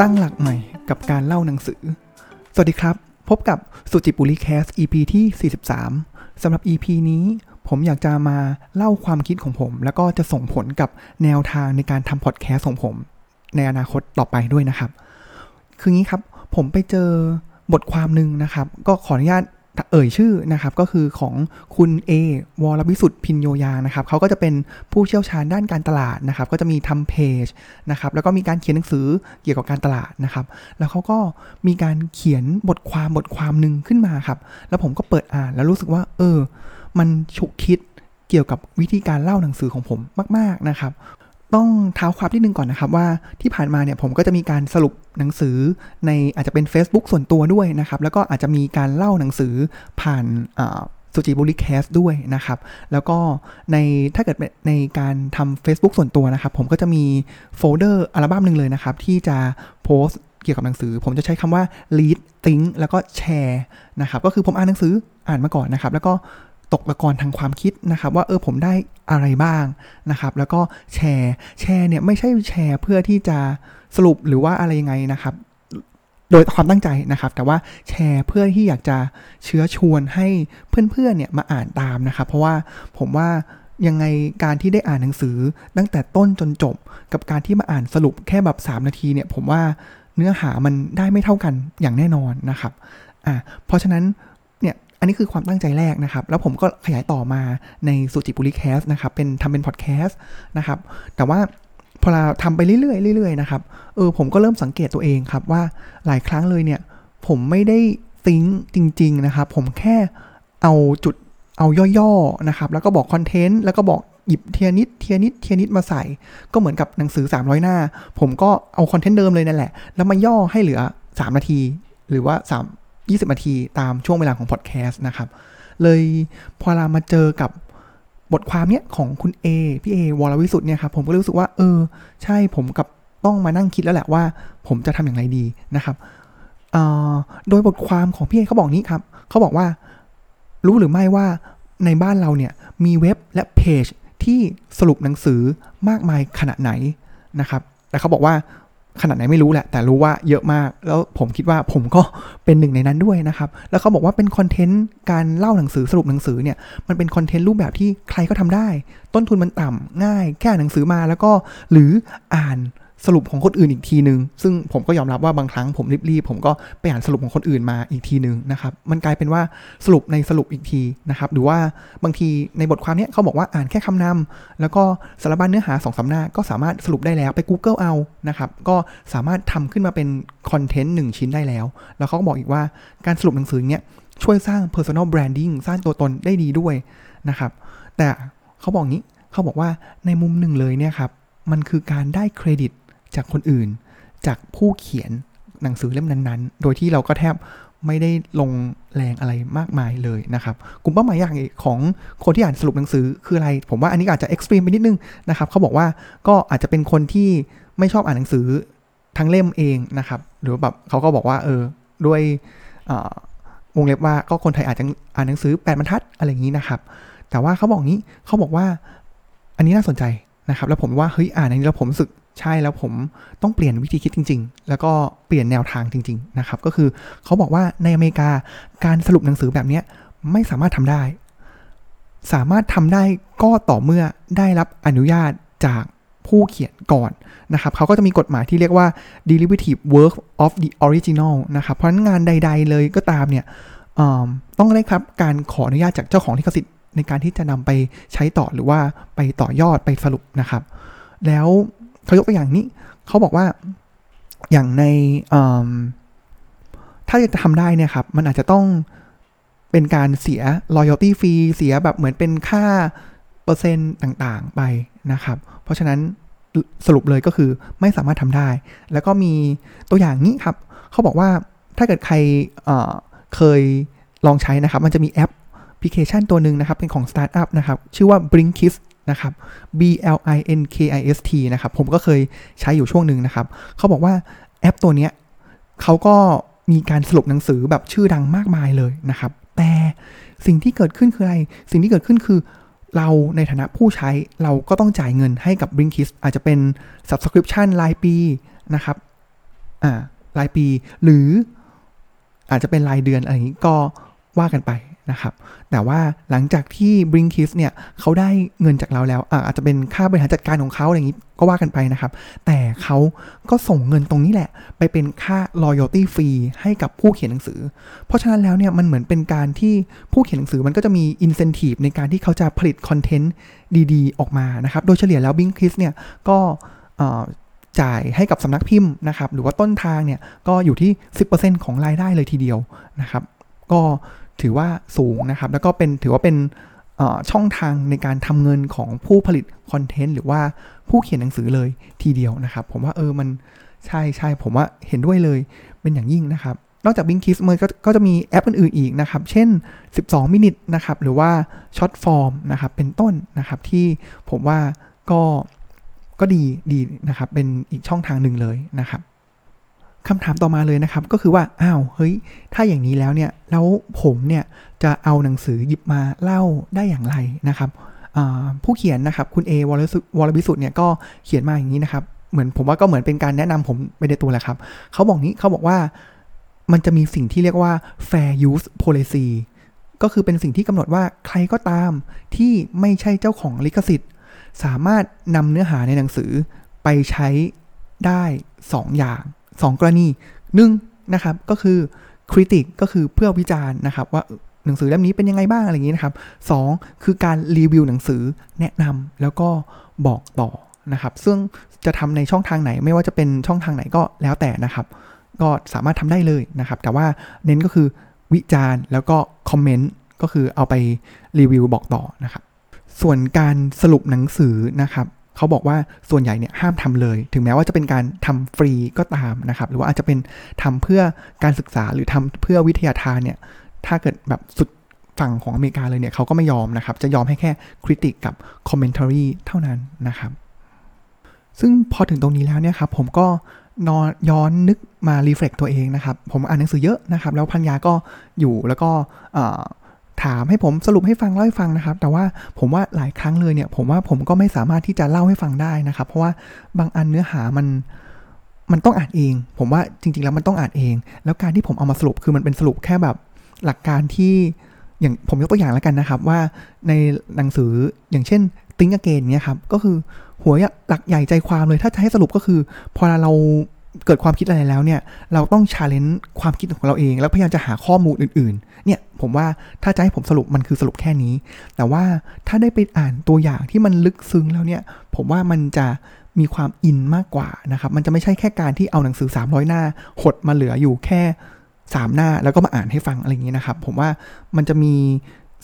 ตั้งหลักใหม่กับการเล่าหนังสือ สวัสดีครับ พบกับสุจิบุรีแคส EP ที่ 43สำหรับ EP นี้ ผมอยากจะมาเล่าความคิดของผม แล้วก็จะส่งผลกับแนวทางในการทำพอดแคสต์ของผม ในอนาคตต่อไปด้วยนะครับ คืองี้ครับ ผมไปเจอบทความหนึ่งนะครับ ก็ขออนุญาต เอ่ยชื่อนะครับก็คือของคุณเอวรวิสุทธ์พินโยยานะครับเขาก็จะเป็นผู้เชี่ยวชาญด้านการตลาดนะครับ ก็จะมีทำเพจนะครับแล้วก็มีการเขียนหนังสือเกี่ยวกับการตลาดนะครับ แล้วเขาก็มีการเขียนบทความบทความหนึ่งขึ้นมาครับแล้วผมก็เปิดอ่านแล้วรู้สึกว่า เออ มันฉุกคิดเกี่ยวกับวิธีการเล่าหนังสือของผมมาก ๆนะครับ ต้องเท้าความนิดนึงก่อนนะครับว่าที่ผ่านมาเนี่ยผมก็จะมีการสรุปหนังสือในอาจจะเป็น Facebook ส่วนตัวด้วยนะครับ แล้วก็อาจจะมีการเล่าหนังสือผ่านสุจิบุริแคสด้วยนะครับ แล้วก็ในถ้าเกิดในการทำ Facebook ส่วนตัวนะครับ ผมก็จะมีโฟลเดอร์อัลบั้มหนึ่งเลยนะครับ ที่จะโพสเกี่ยวกับหนังสือ ผมจะใช้คำว่า lead think แล้วก็แชร์นะครับ ก็คือผมอ่านหนังสืออ่านมาก่อนนะครับ แล้วก็ ตกตะกอนทางความคิดนะครับ ว่าเออผมได้อะไรบ้างนะครับ แล้วก็แชร์แชร์เนี่ยไม่ใช่แชร์เพื่อที่จะสรุปหรือว่าอะไรยังไงนะครับ โดยความตั้งใจนะครับ แต่ว่าแชร์เพื่อที่อยากจะเชื้อชวนให้เพื่อนๆเนี่ยมาอ่านตามนะครับ เพราะว่าผมว่ายังไงการที่ได้อ่านหนังสือตั้งแต่ต้นจนจบ กับการที่มาอ่านสรุปแค่แบบ 3 นาทีเนี่ย ผมว่าเนื้อหามันได้ไม่เท่ากันอย่างแน่นอนนะครับอ่าเพราะฉะนั้น อันนี้คือความตั้งใจแรกนะครับ แล้วผมก็ขยายต่อมาในสุจิบุริแคสนะครับ เป็นทำเป็นพอดแคสต์นะครับ แต่ว่าพอเราทำไปเรื่อยๆเรื่อยๆนะครับ เออผมก็เริ่มสังเกตตัวเองครับว่าหลายครั้งเลยเนี่ย ผมไม่ได้ซิงจริง ๆ นะครับ ผมแค่เอาจุดเอาย่อๆนะครับ แล้วก็บอก content แล้วก็บอกหยิบทีละนิดทีละนิดทีละนิดมาใส่ ก็เหมือนกับหนังสือ 300 หน้า ผมก็เอา content เดิมเลยนั่นแหละ แล้วมาย่อให้เหลือ 3 นาที หรือว่า 3 20นาทีตามช่วงเวลาของพอดแคสต์นะครับ เลยพอเรามาเจอกับบทความเนี้ยของคุณเอพี่เอวรวิสุทธิ์เนี่ยครับผมก็รู้สึกว่า เออ ใช่ผมกับต้องมานั่งคิดแล้วแหละว่า ผมจะทำอย่างไรดีนะครับโดยบทความของพี่เอเขาบอกนี้ครับเขาบอกว่า รู้หรือไม่ว่าในบ้านเราเนี่ยมีเว็บและเพจที่สรุปหนังสือมากมายขนาดไหนนะครับ แต่เขาบอกว่า ขนาดไหนไม่รู้แหละ แต่รู้ว่าเยอะมาก แล้วผมคิดว่าผมก็เป็นหนึ่งในนั้นด้วยนะครับ แล้วเขาบอกว่าเป็นคอนเทนต์การเล่าหนังสือสรุปหนังสือเนี่ย มันเป็นคอนเทนต์รูปแบบที่ใครก็ทำได้ ต้นทุนมันต่ำง่ายแค่หนังสือมาแล้วก็หรืออ่าน สรุปของคนอื่นอีกทีหนึ่งซึ่งผมก็ยอมรับว่าบางครั้งผมรีบๆ ผมก็ไปอ่านสรุปของคนอื่นมาอีกทีหนึ่งนะครับ มันกลายเป็นว่าสรุปในสรุปอีกทีนะครับ หรือว่าบางทีในบทความนี้เขาบอกว่าอ่านแค่คำนำแล้วก็สารบัญเนื้อหาสองสาหน้าก็สามารถสรุปได้แล้วไป Google เอานะครับ ก็สามารถทำขึ้นมาเป็นคอนเทนต์หนึ่งชิ้นได้แล้ว แล้วเขาก็บอกอีกว่าการสรุปหนังสือเนี้ยช่วยสร้าง personal branding สร้างตัวตนได้ดีด้วยนะครับ แต่เขาบอกงี้เขาบอกว่าในมุมหนึ่งเลยเนี่ยครับมันคือการได้เครดิต จากคนอื่น จากผู้เขียนหนังสือเล่มนั้นๆ โดยที่เราก็แทบไม่ได้ลงแรงอะไรมากมายเลยนะครับ กลุ่มเป้าหมายอย่างของคนที่อ่านสรุปหนังสือคืออะไร ผมว่าอันนี้อาจจะเอ็กซ์ตรีมไปนิดนึงนะครับเขาบอกว่าก็อาจจะเป็นคนที่ไม่ชอบอ่านหนังสือทั้งเล่มเองนะครับ หรือแบบเขาก็บอกว่าเออด้วยวงเล็บว่าก็คนไทยอาจจะอ่านหนังสือแปดบรรทัดอะไรอย่างนี้นะครับ แต่ว่าเขาบอกงี้เขาบอกว่าอันนี้น่าสนใจนะครับ แล้วผมว่าเฮ้ยอ่านอันนี้แล้วผมรู้สึก ใช่แล้วผมต้องเปลี่ยนวิธีคิดจริง ๆ แล้วก็เปลี่ยนแนวทางจริง ๆ นะครับ ก็คือเขาบอกว่าในอเมริกาการสรุปหนังสือแบบนี้ไม่สามารถทำได้ สามารถทำได้ก็ต่อเมื่อได้รับอนุญาตจากผู้เขียนก่อนนะครับเขาก็จะมีกฎหมายที่เรียกว่า derivative work of the original นะครับ เพราะงานใด ๆ เลยก็ตามเนี่ยต้องได้ครับการขออนุญาตจากเจ้าของลิขสิทธิ์ในการที่จะนำไปใช้ต่อหรือว่าไปต่อยอดไปสรุปนะครับ แล้ว เขายกตัวอย่างนี้ เขาบอกว่าอย่างในถ้าจะทำได้เนี่ยครับ มันอาจจะต้องเป็นการเสีย loyalty fee เสียแบบเหมือนเป็นค่าเปอร์เซ็นต์ต่างๆไปนะครับ เพราะฉะนั้นสรุปเลยก็คือไม่สามารถทำได้ แล้วก็มีตัวอย่างนี้ครับ เขาบอกว่าถ้าเกิดใครเคยลองใช้นะครับ มันจะมีแอปพลิเคชันตัวหนึ่งนะครับ เป็นของสตาร์ทอัพนะครับ ชื่อว่า Blinkist นะครับ B L I N K I S T นะครับ ผมก็เคยใช้อยู่ช่วงหนึ่งนะครับ เขาบอกว่าแอปตัวเนี้ยเขาก็มีการสรุปหนังสือแบบชื่อดังมากมายเลยนะครับ แต่สิ่งที่เกิดขึ้นคืออะไร สิ่งที่เกิดขึ้นคือเราในฐานะผู้ใช้เราก็ต้องจ่ายเงินให้กับ Blinkist อาจจะเป็น subscription รายปีนะครับ อ่ารายปี หรืออาจจะเป็นรายเดือนอะไรอย่างนี้ก็ว่ากันไป นะครับ แต่ว่าหลังจากที่ b r i n k i s เนี่ยเขาได้เงินจากเราแล้วอาจจะเป็นค่าบริหารจัดการของเขาอะไรอย่างนี้ก็ว่ากันไปนะครับ แต่เขาก็ส่งเงินตรงนี้แหละ ไปเป็นค่า loyalty fee ให้กับผู้เขียนหนังสือ เพราะฉะนั้นแล้วเนี่ยมันเหมือนเป็นการที่ผู้เขียนหนังสือมันก็จะมี incentive ในการที่เขาจะผลิตคอนเทนต์ดีๆ ออกมานะครับ โดยเฉลี่ยแล้ว b r i n k i s เนี่ยก็จ่ายให้กับสำนักพิมพ์นะครับ หรือว่าต้นทางเนี่ยก็อยู่ที่ 10%ของรายได้เลยทีเดียวนะครับ ก็ ถือว่าสูงนะครับ แล้วก็เป็นถือว่าเป็นช่องทางในการทำเงินของผู้ผลิตคอนเทนต์หรือว่าผู้เขียนหนังสือเลยทีเดียวนะครับ ผมว่าเออมันใช่ใช่ผมว่าเห็นด้วยเลยเป็นอย่างยิ่งนะครับ นอกจาก b ิ n คิสมันก็จะมีแอปอื่นๆอีกนะครับ เช่น 12 มินิทนะครับ หรือว่าช็อตฟอร์มนะครับ เป็นต้นนะครับที่ผมว่าก็ก็ดีดีนะครับ เป็นอีกช่องทางหนึ่งเลยนะครับ คำถามต่อมาเลยนะครับ ก็คือว่าอ้าวเฮ้ย ถ้าอย่างนี้แล้วเนี่ยแล้วผมเนี่ยจะเอาหนังสือหยิบมาเล่าได้อย่างไรนะครับผู้เขียนนะครับคุณเอวอลวิสุทธ์เนี่ยก็เขียนมาอย่างนี้นะครับ เหมือนผมว่าก็เหมือนเป็นการแนะนำผมไปในตัวแหละครับเขาบอกนี้เขาบอกว่ามันจะมีสิ่งที่เรียกว่า fair use policy ก็คือเป็นสิ่งที่กำหนดว่าใครก็ตามที่ไม่ใช่เจ้าของลิขสิทธิ์ สามารถนำเนื้อหาในหนังสือไปใช้ได้ 2 อย่าง 2 กรณีหนึ่งนะครับก็คือคริติกก็คือเพื่อวิจารณ์นะครับว่าหนังสือเล่มนี้เป็นยังไงบ้างอะไรอย่างนี้นะครับ 2 คือการรีวิวหนังสือแนะนำแล้วก็บอกต่อนะครับ ซึ่งจะทำในช่องทางไหนไม่ว่าจะเป็นช่องทางไหนก็แล้วแต่นะครับ ก็สามารถทำได้เลยนะครับ แต่ว่าเน้นก็คือวิจารณ์แล้วก็คอมเมนต์ก็คือเอาไปรีวิวบอกต่อนะครับ ส่วนการสรุปหนังสือนะครับ เขาบอกว่าส่วนใหญ่เนี่ยห้ามทำเลย ถึงแม้ว่าจะเป็นการทำฟรีก็ตามนะครับ หรือว่าอาจจะเป็นทำเพื่อการศึกษาหรือทำเพื่อวิทยาทานเนี่ย ถ้าเกิดแบบสุดฝั่งของอเมริกาเลยเนี่ยเขาก็ไม่ยอมนะครับ จะยอมให้แค่คริติกกับคอมเมนต์รีเท่านั้นนะครับ ซึ่งพอถึงตรงนี้แล้วเนี่ยครับผมก็นอนย้อนนึกมารีเฟล็กตัวเองนะครับ ผมอ่านหนังสือเยอะนะครับ แล้วพันยาก็อยู่แล้วก็ ถามให้ผมสรุปให้ฟังเล่าให้ฟังนะครับ แต่ว่าผมว่าหลายครั้งเลยเนี่ย ผมว่าผมก็ไม่สามารถที่จะเล่าให้ฟังได้นะครับ เพราะว่าบางอันเนื้อหามันมันต้องอ่านเอง ผมว่าจริง ๆ แล้วมันต้องอ่านเอง แล้วการที่ผมเอามาสรุปคือมันเป็นสรุปแค่แบบหลักการที่อย่างผมยกตัวอย่างแล้วกันนะครับ ว่าในหนังสืออย่างเช่น Think Again เนี่ยครับก็คือหัวหลักใหญ่ใจความเลยถ้าจะให้สรุปก็คือ พอเรา เกิดความคิดอะไรแล้วเนี่ยเราต้อง challenge ความคิดของเราเอง แล้วพยายามจะหาข้อมูลอื่นๆ เนี่ยผมว่าถ้าจะให้ผมสรุปมันคือสรุปแค่นี้ แต่ว่าถ้าได้ไปอ่านตัวอย่างที่มันลึกซึ้งแล้วเนี่ยผมว่ามันจะมีความอินมากกว่านะครับมันจะไม่ใช่แค่การที่เอาหนังสือ 300 หน้า หดมาเหลืออยู่แค่ 3 หน้าแล้วก็มาอ่านให้ฟังอะไรอย่างนี้นะครับ ผมว่ามันจะมี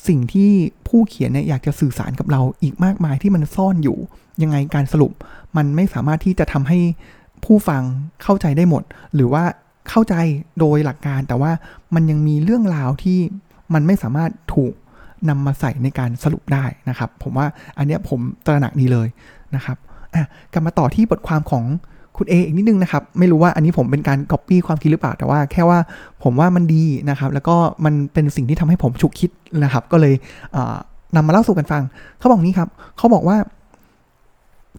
สิ่งที่ผู้เขียนเนี่ยอยากจะสื่อสารกับเราอีกมากมายที่มันซ่อนอยู่ยังไงการสรุป มันไม่สามารถที่จะทำให้ ผู้ฟังเข้าใจได้หมด หรือว่าเข้าใจโดยหลักการ แต่ว่ามันยังมีเรื่องราวที่มันไม่สามารถถูกนำมาใส่ในการสรุปได้นะครับ ผมว่าอันนี้ผมตระหนักดีเลยนะครับอะกลับมาต่อที่บทความของคุณเออีกนิดนึงนะครับ ไม่รู้ว่าอันนี้ผมเป็นการก๊อปปี้ความคิดหรือเปล่า แต่ว่าแค่ว่าผมว่ามันดีนะครับ แล้วก็มันเป็นสิ่งที่ทำให้ผมฉุกคิดนะครับ ก็เลยนำมาเล่าสู่กันฟัง เขาบอกนี้ครับ เขาบอกว่า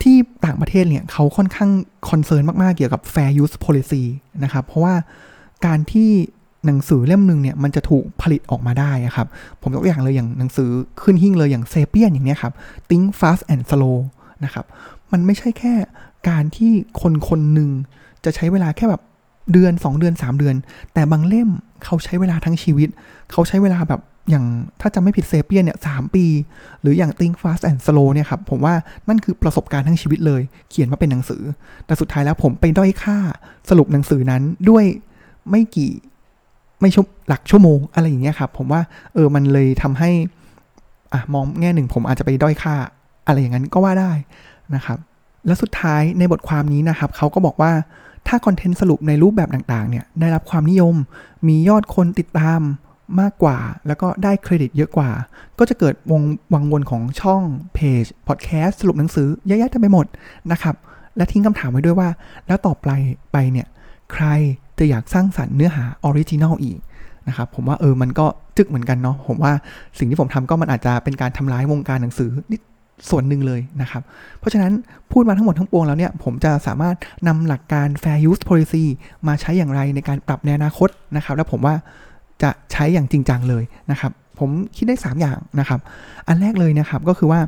ที่ต่างประเทศเนี่ยเขาค่อนข้าง concern มาก ๆ เกี่ยวกับ fair use policy นะครับ เพราะว่าการที่หนังสือเล่มหนึ่งเนี่ยมันจะถูกผลิตออกมาได้ครับ ผมยกตัวอย่างเลยอย่างหนังสือขึ้นหิ่งเลยอย่างเซเปียนอย่างเนี้ยครับ Think Fast and Slow นะครับมันไม่ใช่แค่การที่คนคนหนึ่งจะใช้เวลาแค่แบบเดือน 2 เดือน 3 เดือน แต่บางเล่มเขาใช้เวลาทั้งชีวิต เขาใช้เวลาแบบ อย่างถ้าจำไม่ผิดเซเปียนเนี่ยสปี หรืออย่าง Think Fast and Slow เนี่ยครับ ผมว่านั่นคือประสบการณ์ทั้งชีวิตเลย เขียนมาเป็นหนังสือ แต่สุดท้ายแล้วผมไปด้อยค่าสรุปหนังสือนั้นด้วยไม่กี่ไม่ชั่วหลักชั่วโมงอะไรอย่างเงี้ยครับ ผมว่าเออมันเลยทำให้อะมองแง่หนึ่งผมอาจจะไปด้อยค่า อะไรอย่างนั้นก็ว่าได้นะครับ แล้วสุดท้ายในบทความนี้นะครับเขาก็บอกว่าถ้าคอนเทนต์สรุปในรูปแบบต่างๆเนี่ยได้รับความนิยม มียอดคนติดตาม มากกว่า แล้วก็ได้เครดิตเยอะกว่า ก็จะเกิดวงวังวนของช่องเพจพอดแคสต์สรุปหนังสือเยอะแยะเต็มไปหมดนะครับ และทิ้งคำถามไว้ด้วยว่า แล้วต่อไปไปเนี่ยใครจะอยากสร้างสรรค์เนื้อหา original อีกนะครับผมว่าเออมันก็จึกเหมือนกันเนาะผมว่าสิ่งที่ผมทำก็มันอาจจะเป็นการทำร้ายวงการหนังสือนิดส่วนหนึ่งเลยนะครับ เพราะฉะนั้นพูดมาทั้งหมดทั้งปวงแล้วเนี่ย ผมจะสามารถนำหลักการ fair use policy มาใช้อย่างไรในการปรับในอนาคตนะครับ และผมว่า จะใช้อย่างจริงจังเลยนะครับ ผมคิดได้ 3 อย่างนะครับ อันแรกเลยนะครับก็คือว่า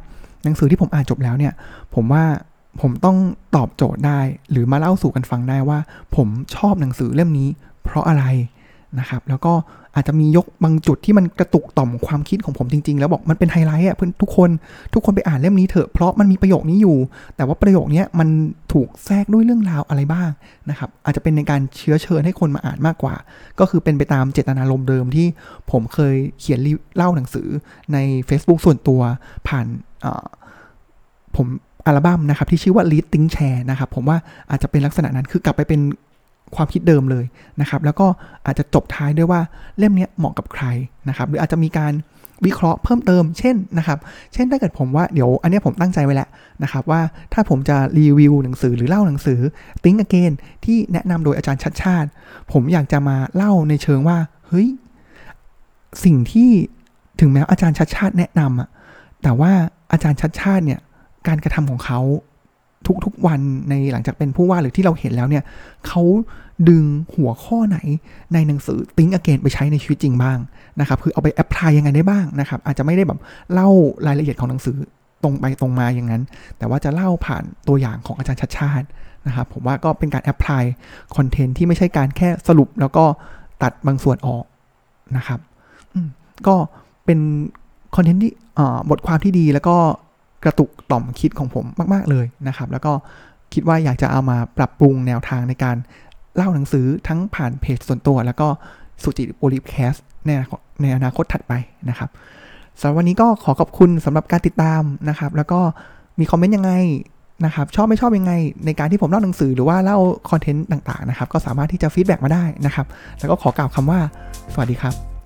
หนังสือที่ผมอ่านจบแล้วเนี่ย ผมว่าผมต้องตอบโจทย์ได้ หรือมาเล่าสู่กันฟังได้ว่า ผมชอบหนังสือเล่มนี้ เพราะอะไรนะครับ แล้วก็ อาจจะมียกบางจุดที่มันกระตุกต่อมความคิดของผมจริง ๆ แล้วบอกมันเป็นไฮไลท์อะเพื่อนทุกคนทุกคนไปอ่านเล่มนี้เถอะเพราะมันมีประโยคนี้อยู่ แต่ว่าประโยคนี้มันถูกแทรกด้วยเรื่องราวอะไรบ้างนะครับอาจจะเป็นในการเชื้อเชิญให้คนมาอ่านมากกว่า ก็คือเป็นไปตามเจตนารมณ์เดิมที่ผมเคยเขียนเล่าหนังสือใน Facebook ส่วนตัวผ่านผมอัลบั้มนะครับที่ชื่อว่า Lead Think Share นะครับผมว่าอาจจะเป็นลักษณะนั้นคือกลับไปเป็น ความคิดเดิมเลยนะครับ แล้วก็อาจจะจบท้ายด้วยว่าเล่มนี้เหมาะกับใครนะครับ หรืออาจจะมีการวิเคราะห์เพิ่มเติม เช่นนะครับ เช่นถ้าเกิดผมว่าเดี๋ยวอันนี้ผมตั้งใจไว้แล้วนะครับ ว่าถ้าผมจะรีวิวหนังสือหรือเล่าหนังสือ Think Again ที่แนะนำโดยอาจารย์ชัดชาติ ผมอยากจะมาเล่าในเชิงว่าเฮ้ยสิ่งที่ถึงแม้อาจารย์ชัดชาติแนะนำอะแต่ว่าอาจารย์ชัดชาติเนี่ยการกระทำของเขา ทุกๆวันในหลังจากเป็นผู้ว่าหรือที่เราเห็นแล้วเนี่ยเขาดึงหัวข้อไหนในหนังสือ Think Again ไปใช้ในชีวิตจริงบ้างนะครับคือเอาไปแอพพลายยังไงได้บ้างนะครับอาจจะไม่ได้แบบเล่ารายละเอียดของหนังสือตรงไปตรงมาอย่างนั้น แต่ว่าจะเล่าผ่านตัวอย่างของอาจารย์ชัชชาตินะครับผมว่าก็เป็นการ apply content ที่ไม่ใช่การแค่สรุปแล้วก็ตัดบางส่วนออกนะครับก็เป็น content ที่บทความที่ดีแล้วก็ กระตุกต่อมคิดของผมมาก ๆ เลยนะครับ แล้วก็คิดว่าอยากจะเอามาปรับปรุงแนวทางในการเล่าหนังสือทั้งผ่านเพจส่วนตัว แล้วก็SuJiPuLi Cast ในในอนาคตถัดไปนะครับสำหรับวันนี้ก็ขอขอบคุณสำหรับการติดตามนะครับ แล้วก็มี comment ยังไงนะครับ ชอบไม่ชอบยังไง ในการที่ผมเล่าหนังสือหรือว่าเล่า content ต่างๆนะครับ ก็สามารถที่จะ feedback มาได้นะครับ แล้วก็ขอกล่าวคำว่า สวัสดีครับ